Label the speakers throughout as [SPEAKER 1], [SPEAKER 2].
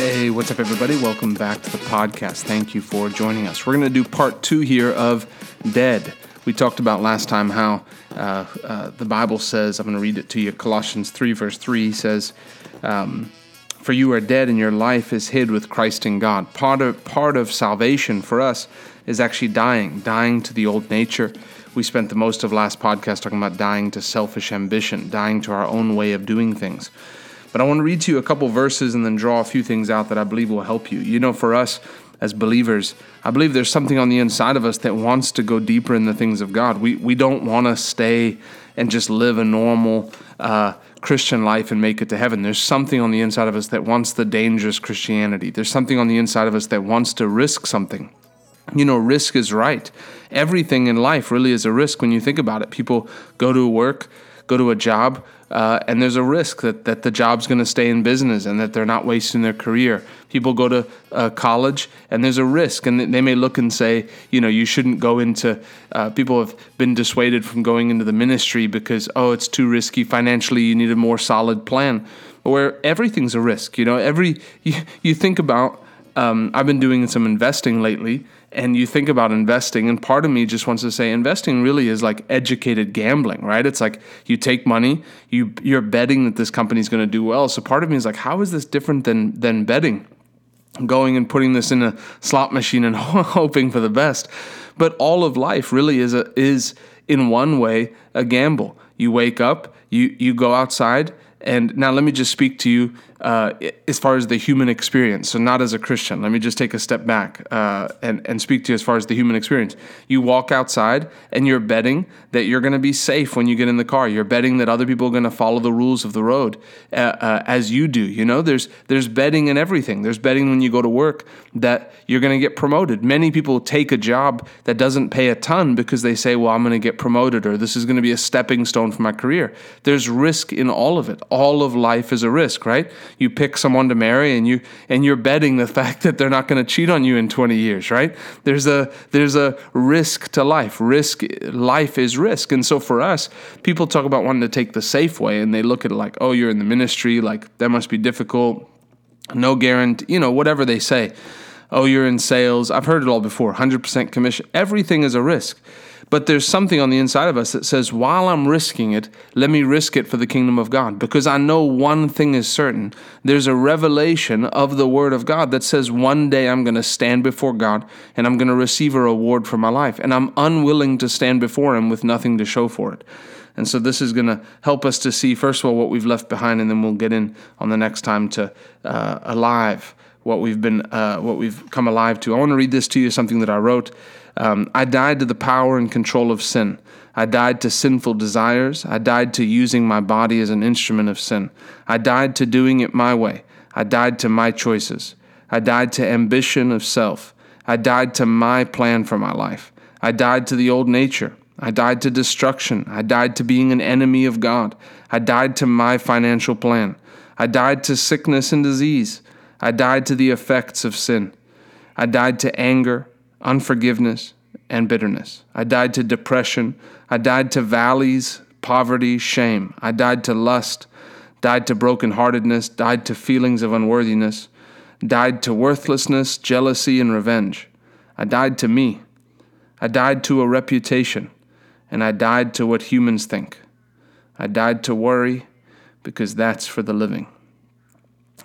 [SPEAKER 1] Hey, what's up, everybody? Welcome back to the podcast. Thank you for joining us. We're going to do part two here of Dead. We talked about last time how uh, uh, the Bible says, I'm going to read it to you. Colossians 3, verse 3 says, um, For you are dead, and your life is hid with Christ in God. Part of, part of salvation for us is actually dying, dying to the old nature. We spent the most of last podcast talking about dying to selfish ambition, dying to our own way of doing things. But I want to read to you a couple verses and then draw a few things out that I believe will help you. You know, for us as believers, I believe there's something on the inside of us that wants to go deeper in the things of God. We, we don't want to stay and just live a normal uh, Christian life and make it to heaven. There's something on the inside of us that wants the dangerous Christianity. There's something on the inside of us that wants to risk something. You know, risk is right. Everything in life really is a risk when you think about it. People go to work, go to a job, uh, and there's a risk that, that the job's going to stay in business and that they're not wasting their career. People go to uh, college and there's a risk, and they may look and say, you know, you shouldn't go into. Uh, people have been dissuaded from going into the ministry because, oh, it's too risky financially. You need a more solid plan. Where everything's a risk, you know. Every you, you think about. Um, I've been doing some investing lately, and you think about investing and part of me just wants to say investing really is like educated gambling right? It's like you take money you you're betting that this company's going to do well. So part of me is like how is this different than than betting? Going and putting this in a slot machine and hoping for the best. But all of life really is a is in one way a gamble. You wake up you you go outside and now let me just speak to you uh, as far as the human experience. So not as a Christian. Let me just take a step back uh, and and speak to you as far as the human experience. You walk outside and you're betting that you're going to be safe when you get in the car. You're betting that other people are going to follow the rules of the road uh, uh, as you do. You know, there's there's betting in everything. There's betting when you go to work that you're going to get promoted. Many people take a job that doesn't pay a ton because they say, "Well, I'm going to get promoted," or "This is going to be a stepping stone for my career." There's risk in all of it. All of life is a risk, right? You pick someone to marry and you and you're betting the fact that they're not going to cheat on you in 20 years right? There's a there's a risk to life. Risk life is risk. And so for us people talk about wanting to take the safe way and they look at it like oh you're in the ministry like that must be difficult. No guarantee you know whatever they say. Oh you're in sales. I've heard it all before 100% commission. Everything is a risk but there's something on the inside of us that says, while I'm risking it, let me risk it for the kingdom of God. Because I know one thing is certain there's a revelation of the word of God that says, one day I'm going to stand before God and I'm going to receive a reward for my life. And I'm unwilling to stand before Him with nothing to show for it. And so this is going to help us to see, first of all, what we've left behind, and then we'll get in on the next time to uh, alive, what we've been, uh, what we've come alive to. I want to read this to you, something that I wrote. Um, I died to the power and control of sin. I died to sinful desires. I died to using my body as an instrument of sin. I died to doing it my way. I died to my choices. I died to ambition of self. I died to my plan for my life. I died to the old nature. I died to destruction. I died to being an enemy of God. I died to my financial plan. I died to sickness and disease. I died to the effects of sin. I died to anger, unforgiveness, and bitterness. I died to depression. I died to valleys, poverty, shame. I died to lust, died to brokenheartedness, died to feelings of unworthiness, died to worthlessness, jealousy, and revenge. I died to me. I died to a reputation, and I died to what humans think. I died to worry because that's for the living.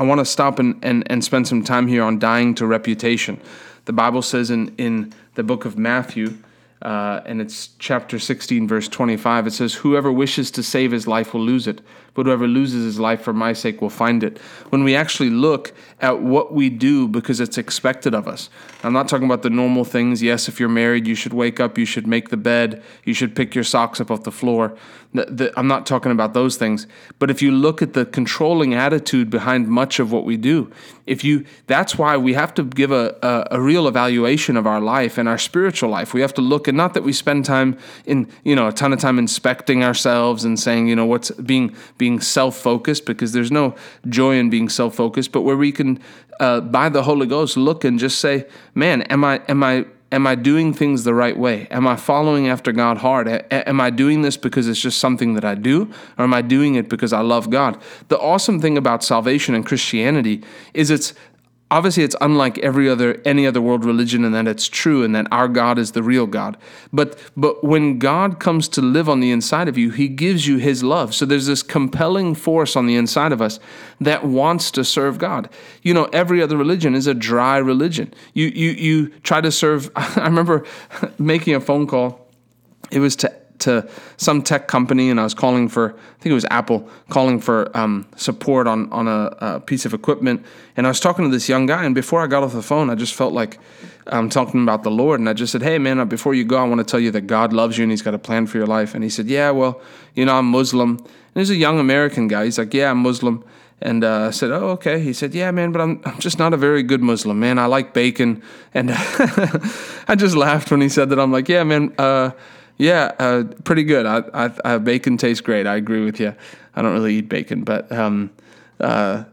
[SPEAKER 1] I want to stop and, and, and spend some time here on dying to reputation. The Bible says in, in the book of Matthew, uh, and it's chapter 16, verse 25, it says, Whoever wishes to save his life will lose it, but whoever loses his life for my sake will find it. When we actually look at what we do because it's expected of us, I'm not talking about the normal things. Yes, if you're married, you should wake up, you should make the bed, you should pick your socks up off the floor. The, the, I'm not talking about those things. But if you look at the controlling attitude behind much of what we do, if you, that's why we have to give a, a, a real evaluation of our life and our spiritual life. We have to look, and not that we spend time in, you know, a ton of time inspecting ourselves and saying, you know, what's being being self-focused because there's no joy in being self-focused, but where we can, uh, by the Holy Ghost, look and just say, "Man, am I am I am I doing things the right way? Am I following after God hard? A- am I doing this because it's just something that I do, or am I doing it because I love God?" The awesome thing about salvation and Christianity is it's obviously it's unlike every other any other world religion in that it's true and that our God is the real God. But but when God comes to live on the inside of you, he gives you his love. So there's this compelling force on the inside of us that wants to serve God. You know, every other religion is a dry religion. You you you try to serve I remember making a phone call. It was to to some tech company, and I was calling for, I think it was Apple, calling for um, support on on a, a, piece of equipment. And I was talking to this young guy, and before I got off the phone, I just felt like I'm talking about the Lord, and I just said, "Hey, man, uh, before you go, I want to tell you that God loves you, and He's got a plan for your life." And he said, "Yeah, well, you know, I'm Muslim." And he's a young American guy. He's like, "Yeah, I'm Muslim." And uh, I said, "Oh, okay." He said, "Yeah, man, but I'm I'm just not a very good Muslim, man. I like bacon." And I just laughed when he said that. I'm like, "Yeah, man." Uh, yeah, uh, pretty good. I, I, I, bacon tastes great. I agree with you. I don't really eat bacon, but um, uh,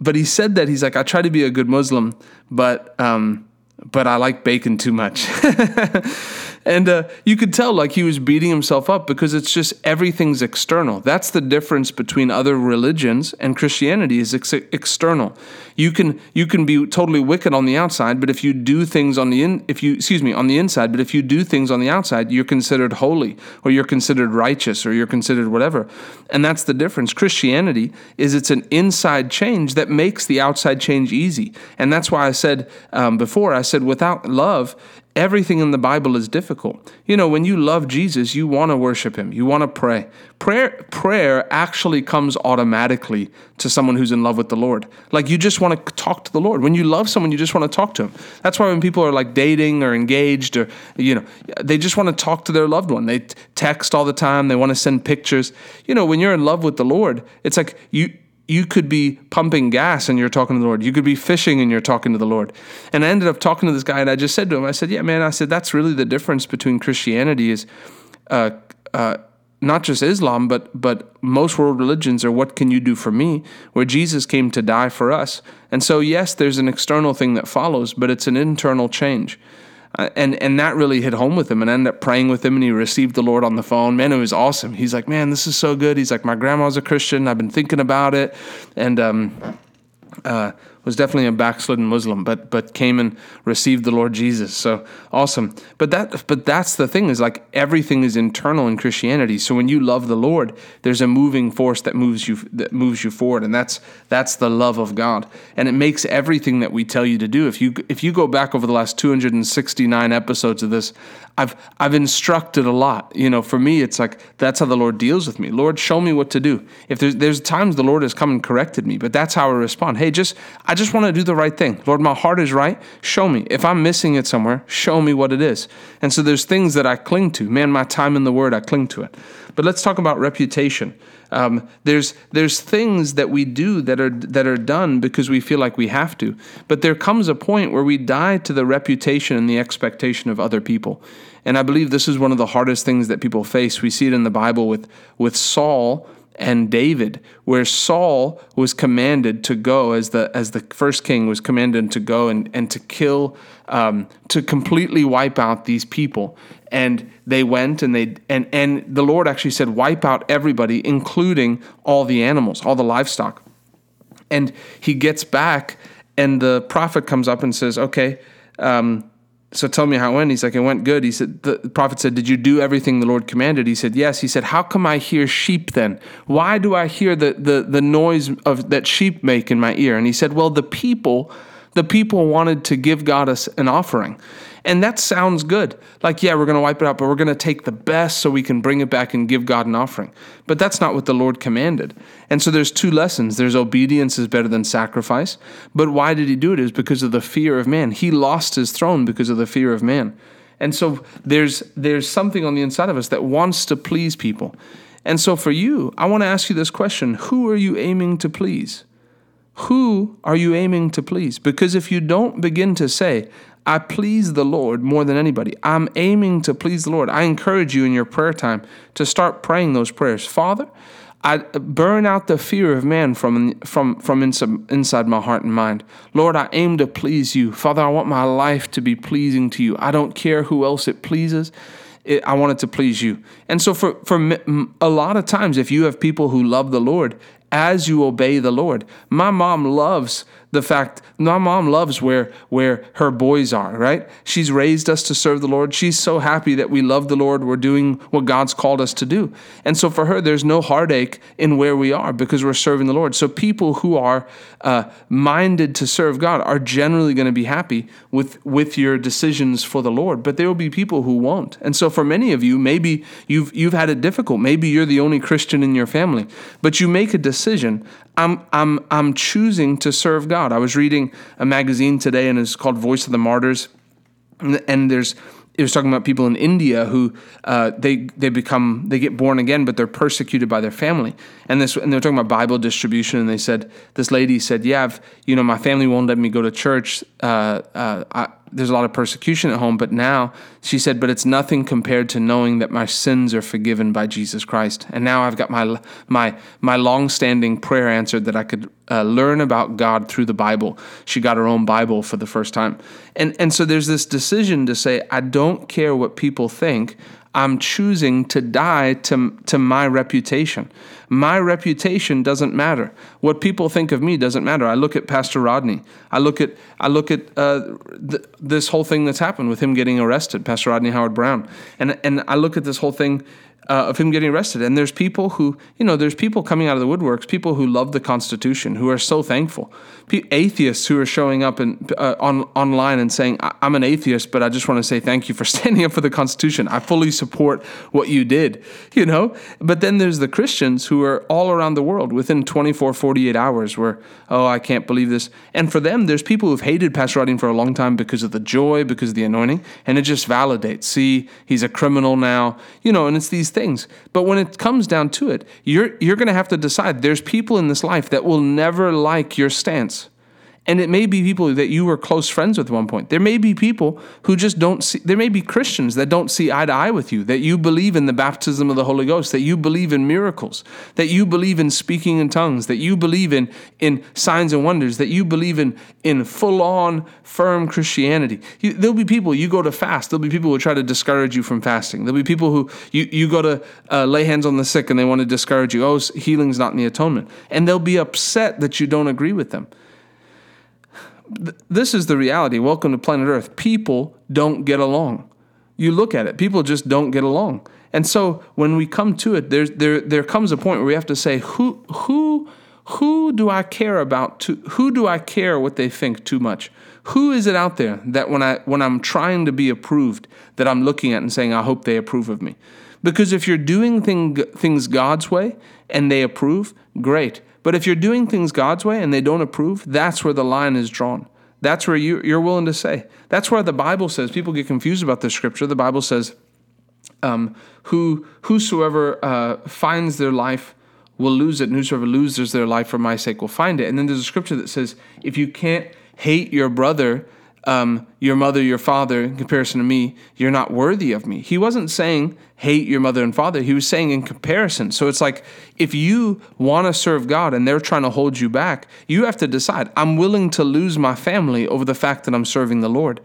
[SPEAKER 1] but he said that he's like I try to be a good Muslim, but um, but I like bacon too much. and uh, you could tell like he was beating himself up because it's just everything's external. That's the difference between other religions and Christianity is ex- external. You can you can be totally wicked on the outside, but if you do things on the in if you excuse me on the inside, but if you do things on the outside, you're considered holy or you're considered righteous or you're considered whatever. And that's the difference. Christianity is it's an inside change that makes the outside change easy. And that's why I said um, before I said without love, Everything in the Bible is difficult. You know, when you love Jesus, you want to worship him. You want to pray. Prayer prayer actually comes automatically to someone who's in love with the Lord. Like you just want to talk to the Lord. When you love someone, you just want to talk to him. That's why when people are like dating or engaged or you know, they just want to talk to their loved one. They text all the time, they want to send pictures. You know, when you're in love with the Lord, it's like you you could be pumping gas and you're talking to the Lord. You could be fishing and you're talking to the Lord. And I ended up talking to this guy and I just said to him, I said, Yeah, man, I said, that's really the difference between Christianity is uh, uh, not just Islam, but but most world religions are what can you do for me, where Jesus came to die for us. And so yes, there's an external thing that follows, but it's an internal change. Uh, and and that really hit home with him and I ended up praying with him and he received the Lord on the phone. Man, it was awesome. He's like, man, this is so good. He's like, my grandma's a Christian. I've been thinking about it. And um, uh, was definitely a backslidden Muslim, but but came and received the Lord Jesus. So awesome. But that but that's the thing is like everything is internal in Christianity. So when you love the Lord, there's a moving force that moves you that moves you forward, and that's that's the love of God, and it makes everything that we tell you to do. If you if you go back over the last 269 episodes of this, I've I've instructed a lot. You know, for me, it's like that's how the Lord deals with me. Lord, show me what to do. If there's there's times the Lord has come and corrected me, but that's how I respond. Hey, just I just want to do the right thing. Lord, my heart is right. Show me. If I'm missing it somewhere, show me what it is. And so there's things that I cling to. Man, my time in the Word, I cling to it. But let's talk about reputation. Um, there's there's things that we do that are that are done because we feel like we have to. But there comes a point where we die to the reputation and the expectation of other people. And I believe this is one of the hardest things that people face. We see it in the Bible with with Saul and David, where Saul was commanded to go as the as the first king was commanded to go and, and to kill um, to completely wipe out these people. And they went and they and and the Lord actually said, wipe out everybody, including all the animals, all the livestock. And he gets back, and the prophet comes up and says, okay. Um, so tell me how it went. He's like, it went good. He said, the prophet said, did you do everything the Lord commanded? He said, yes. He said, how come I hear sheep then? Why do I hear the, the, the noise of that sheep make in my ear? And he said, well, the people, the people wanted to give God us an offering. And that sounds good. Like, yeah, we're going to wipe it out, but we're going to take the best so we can bring it back and give God an offering. But that's not what the Lord commanded. And so there's two lessons. There's obedience is better than sacrifice. But why did he do it? Is because of the fear of man. He lost his throne because of the fear of man. And so there's there's something on the inside of us that wants to please people. And so for you, I want to ask you this question, who are you aiming to please? Who are you aiming to please? Because if you don't begin to say, I please the Lord more than anybody. I'm aiming to please the Lord. I encourage you in your prayer time to start praying those prayers. Father, I burn out the fear of man from from from inside my heart and mind. Lord, I aim to please you. Father, I want my life to be pleasing to you. I don't care who else it pleases. It, I want it to please you. And so for for a lot of times if you have people who love the Lord as you obey the Lord. My mom loves the fact my mom loves where where her boys are right? She's raised us to serve the lord. She's so happy that we love the lord. We're doing what god's called us to do. And so for her there's no heartache in where we are because we're serving the lord. So people who are uh, minded to serve god are generally going to be happy with with your decisions for the lord but there will be people who won't. And so for many of you maybe you've you've had it difficult. Maybe you're the only christian in your family but you make a decision. I'm, I'm, I'm choosing to serve God. I was reading a magazine today and it's called Voice of the Martyrs. And, there's, it was talking about people in India who uh, they they become they get born again, but they're persecuted by their family. And this and they're talking about Bible distribution. And they said this lady said, "Yeah, you know, my family won't let me go to church. Uh, uh, I, there's a lot of persecution at home, but now she said, but it's nothing compared to knowing that my sins are forgiven by Jesus Christ. And now I've got my my my long-standing prayer answered that I could uh, learn about God through the Bible. She got her own Bible for the first time, and and so there's this decision to say, I don't care what people think. I'm choosing to die to, to my reputation. My reputation doesn't matter. What people think of me doesn't matter. I look at Pastor Rodney. I look at I look at uh, th- this whole thing that's happened with him getting arrested, Pastor Rodney Howard Browne, and and I look at this whole thing uh, of him getting arrested. And there's people who, you know, there's people coming out of the woodworks, people who love the Constitution, who are so thankful. atheists who are showing up and uh, on online and saying, "I'm an atheist, but I just want to say thank you for standing up for the Constitution. I fully support what you did." You know. But then there's the Christians who are all around the world within 24, 48 hours, where, "Oh, I can't believe this." And for them, there's people who've hated Pastor Rodney for a long time because of the joy, because of the anointing, and it just validates. See, he's a criminal now. You know, and it's these things. But when it comes down to it, you're you're going to have to decide there's people in this life that will never like your stance. And it may be people that you were close friends with at one point. There may be people who just don't see, there may be Christians that don't see eye to eye with you, that you believe in the baptism of the Holy Ghost, that you believe in miracles, that you believe in speaking in tongues, that you believe in, in signs and wonders, that you believe in, in full on, firm Christianity. You, there'll be people, you go to fast, there'll be people who try to discourage you from fasting. There'll be people who, you, you go to uh, lay hands on the sick and they want to discourage you. Oh, healing's not in the atonement. And they'll be upset that you don't agree with them this is the reality. Welcome to planet Earth. People don't get along. You look at it, people just don't get along. And so when we come to it, there's, there, there comes a point where we have to say, who, who, who do I care about? To, who do I care what they think too much? Who is it out there that when, I, when I'm trying to be approved, that I'm looking at and saying, I hope they approve of me? Because if you're doing thing, things God's way and they approve, great. But if you're doing things God's way and they don't approve, that's where the line is drawn. That's where you, you're willing to say. That's where the Bible says, people get confused about this scripture. The Bible says, um, who whosoever uh, finds their life will lose it, and whosoever loses their life for my sake will find it. And then there's a scripture that says, if you can't hate your brother, um, your mother, your father, in comparison to me, you're not worthy of me. He wasn't saying hate your mother and father. He was saying in comparison. So it's like if you want to serve God and they're trying to hold you back, you have to decide I'm willing to lose my family over the fact that I'm serving the Lord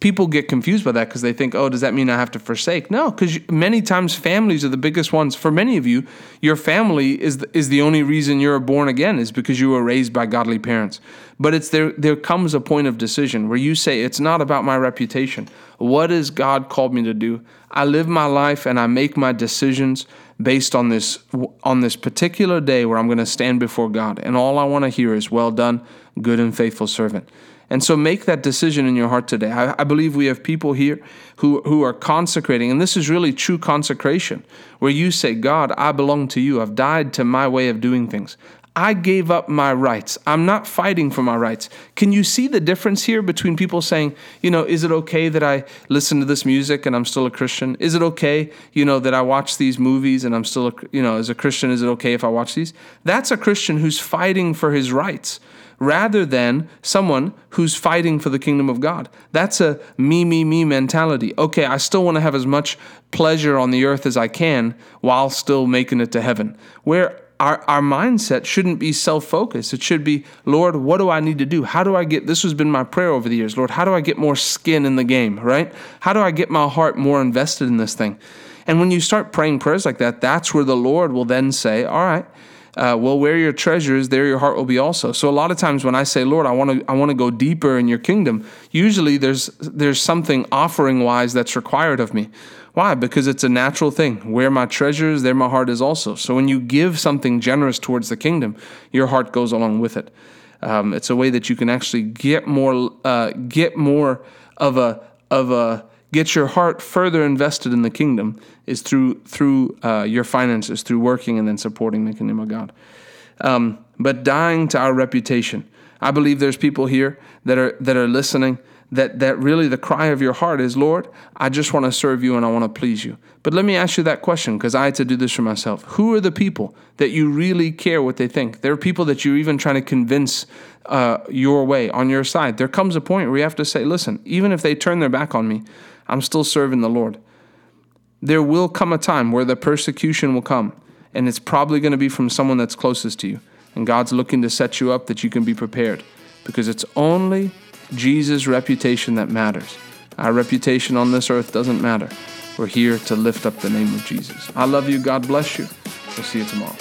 [SPEAKER 1] people get confused by that because they think, oh, does that mean I have to forsake? No, because many times families are the biggest ones. For many of you, your family is the, is the only reason you're born again is because you were raised by godly parents. But it's there. There comes a point of decision where you say, it's not about my reputation. What has God called me to do? I live my life and I make my decisions based on this on this particular day where I'm going to stand before God, and all I want to hear is, "Well done, good and faithful servant." And so make that decision in your heart today. I, I, believe we have people here who, who are consecrating, and this is really true consecration, where you say, God, I belong to you. I've died to my way of doing things. I gave up my rights. I'm not fighting for my rights. Can you see the difference here between people saying, you know, is it okay that I listen to this music and I'm still a Christian? Is it okay, you know, that I watch these movies and I'm still, a, you know, as a Christian, is it okay if I watch these? That's a Christian who's fighting for his rights rather than someone who's fighting for the kingdom of God. That's a me, me, me mentality. Okay, I still want to have as much pleasure on the earth as I can while still making it to heaven. Where our, our mindset shouldn't be self focused. It should be, Lord, what do I need to do? How do I get, this has been my prayer over the years, Lord, how do I get more skin in the game, right? How do I get my heart more invested in this thing? And when you start praying prayers like that, that's where the Lord will then say, All right, uh, well, where your treasure is, there your heart will be also. So a lot of times when I say, Lord, I want to, I want to go deeper in your kingdom, usually there's, there's something offering wise that's required of me. Why? Because it's a natural thing. Where my treasure is, there my heart is also. So when you give something generous towards the kingdom, your heart goes along with it. Um, it's a way that you can actually get more, uh, get more of a, of a, get your heart further invested in the kingdom is through through uh, your finances, through working and then supporting the kingdom of God. Um, but dying to our reputation. I believe there's people here that are that are listening that that really the cry of your heart is, Lord, I just want to serve you and I want to please you. But let me ask you that question because I had to do this for myself. Who are the people that you really care what they think? There are people that you're even trying to convince uh, your way on your side. There comes a point where you have to say, listen, even if they turn their back on me, I'm still serving the Lord. There will come a time where the persecution will come, and it's probably going to be from someone that's closest to you. And God's looking to set you up that you can be prepared because it's only Jesus' reputation that matters. Our reputation on this earth doesn't matter. We're here to lift up the name of Jesus. I love you. God bless you. We'll see you tomorrow.